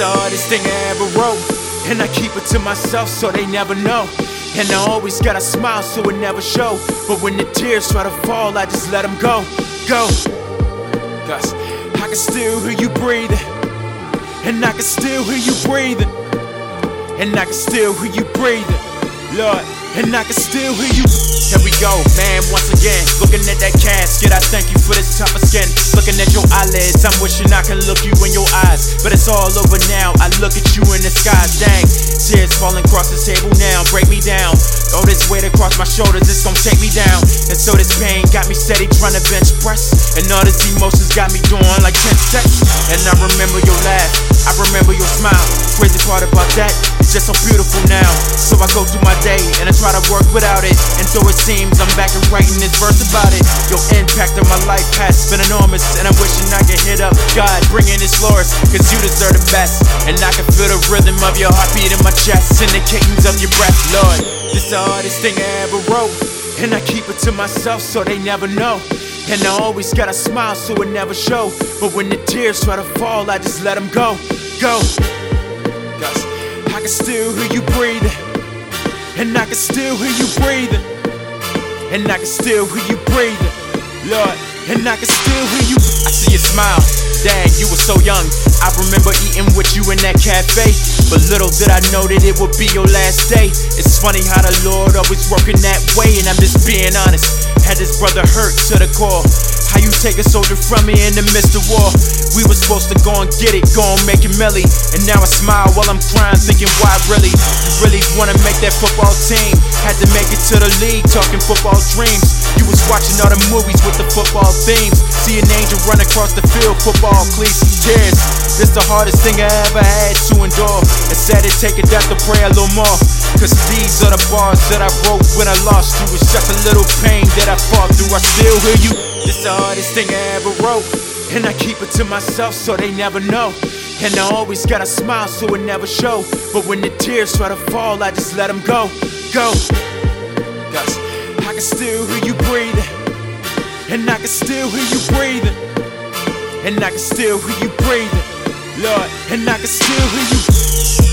the hardest thing I ever wrote. And I keep it to myself so they never know. And I always got a smile so it never show. But when the tears try to fall, I just let them go. Go. Cause I can still hear you breathing. And I can still hear you breathing. And I can still hear you breathing. Lord, and I can still hear you. Here we go, man, once again. Looking at that casket, I thank you for this tougher skin. Looking at your eyelids, I'm wishing I can look you in your eyes. But it's all over now, I look at you in the skies, dang. Tears falling across the table now, break me down. All this weight across my shoulders, it's gonna take me down. And so this pain got me steady trying to bench press. And all these emotions got me doing like 10 steps. And I remember your laugh, I remember your smile. Crazy part about that, it's just so beautiful now. So I go through my day and I try to work without it. And though it seems I'm back and writing this verse about it, your impact on my life has been enormous. And I'm wishing I could hit up God, bringing His Lord's, cause you deserve the best. And I can feel the rhythm of your heartbeat in my chest, and the cadence of your breath, Lord. This the hardest thing I ever wrote. And I keep it to myself so they never know. And I always got a smile so it never show. But when the tears try to fall, I just let them go. Go. I can still hear you breathing. Can still hear you breathing. And I can still hear you breathing. Lord, and I can still hear you. I see your smile. Dang, you were so young. I remember eating with you in that cafe. But little did I know that it would be your last day. It's funny how the Lord always working that way. And I'm just being honest. Had this brother hurt to the core. How you take a soldier from me in the midst of war? We were supposed to go and get it, go and make it melly. And now I smile while I'm crying, thinking, why really? Really wanna make that football team? Had to make it to the league, talking football dreams. You was watching all the movies with the football themes. See an angel run across the field, football cleats and tears. This the hardest thing I ever had to endure. I said it take a death to pray a little more. Cause these are the bars that I wrote when I lost you. It's just a little pain that I fought through. I still hear you. This the hardest thing I ever wrote. And I keep it to myself so they never know. And I always got a smile so it never show. But when the tears try to fall, I just let them go. Go. Cause I can still hear you breathing. And I can still hear you breathing. And I can still hear you breathing. Lord, and I can still hear you.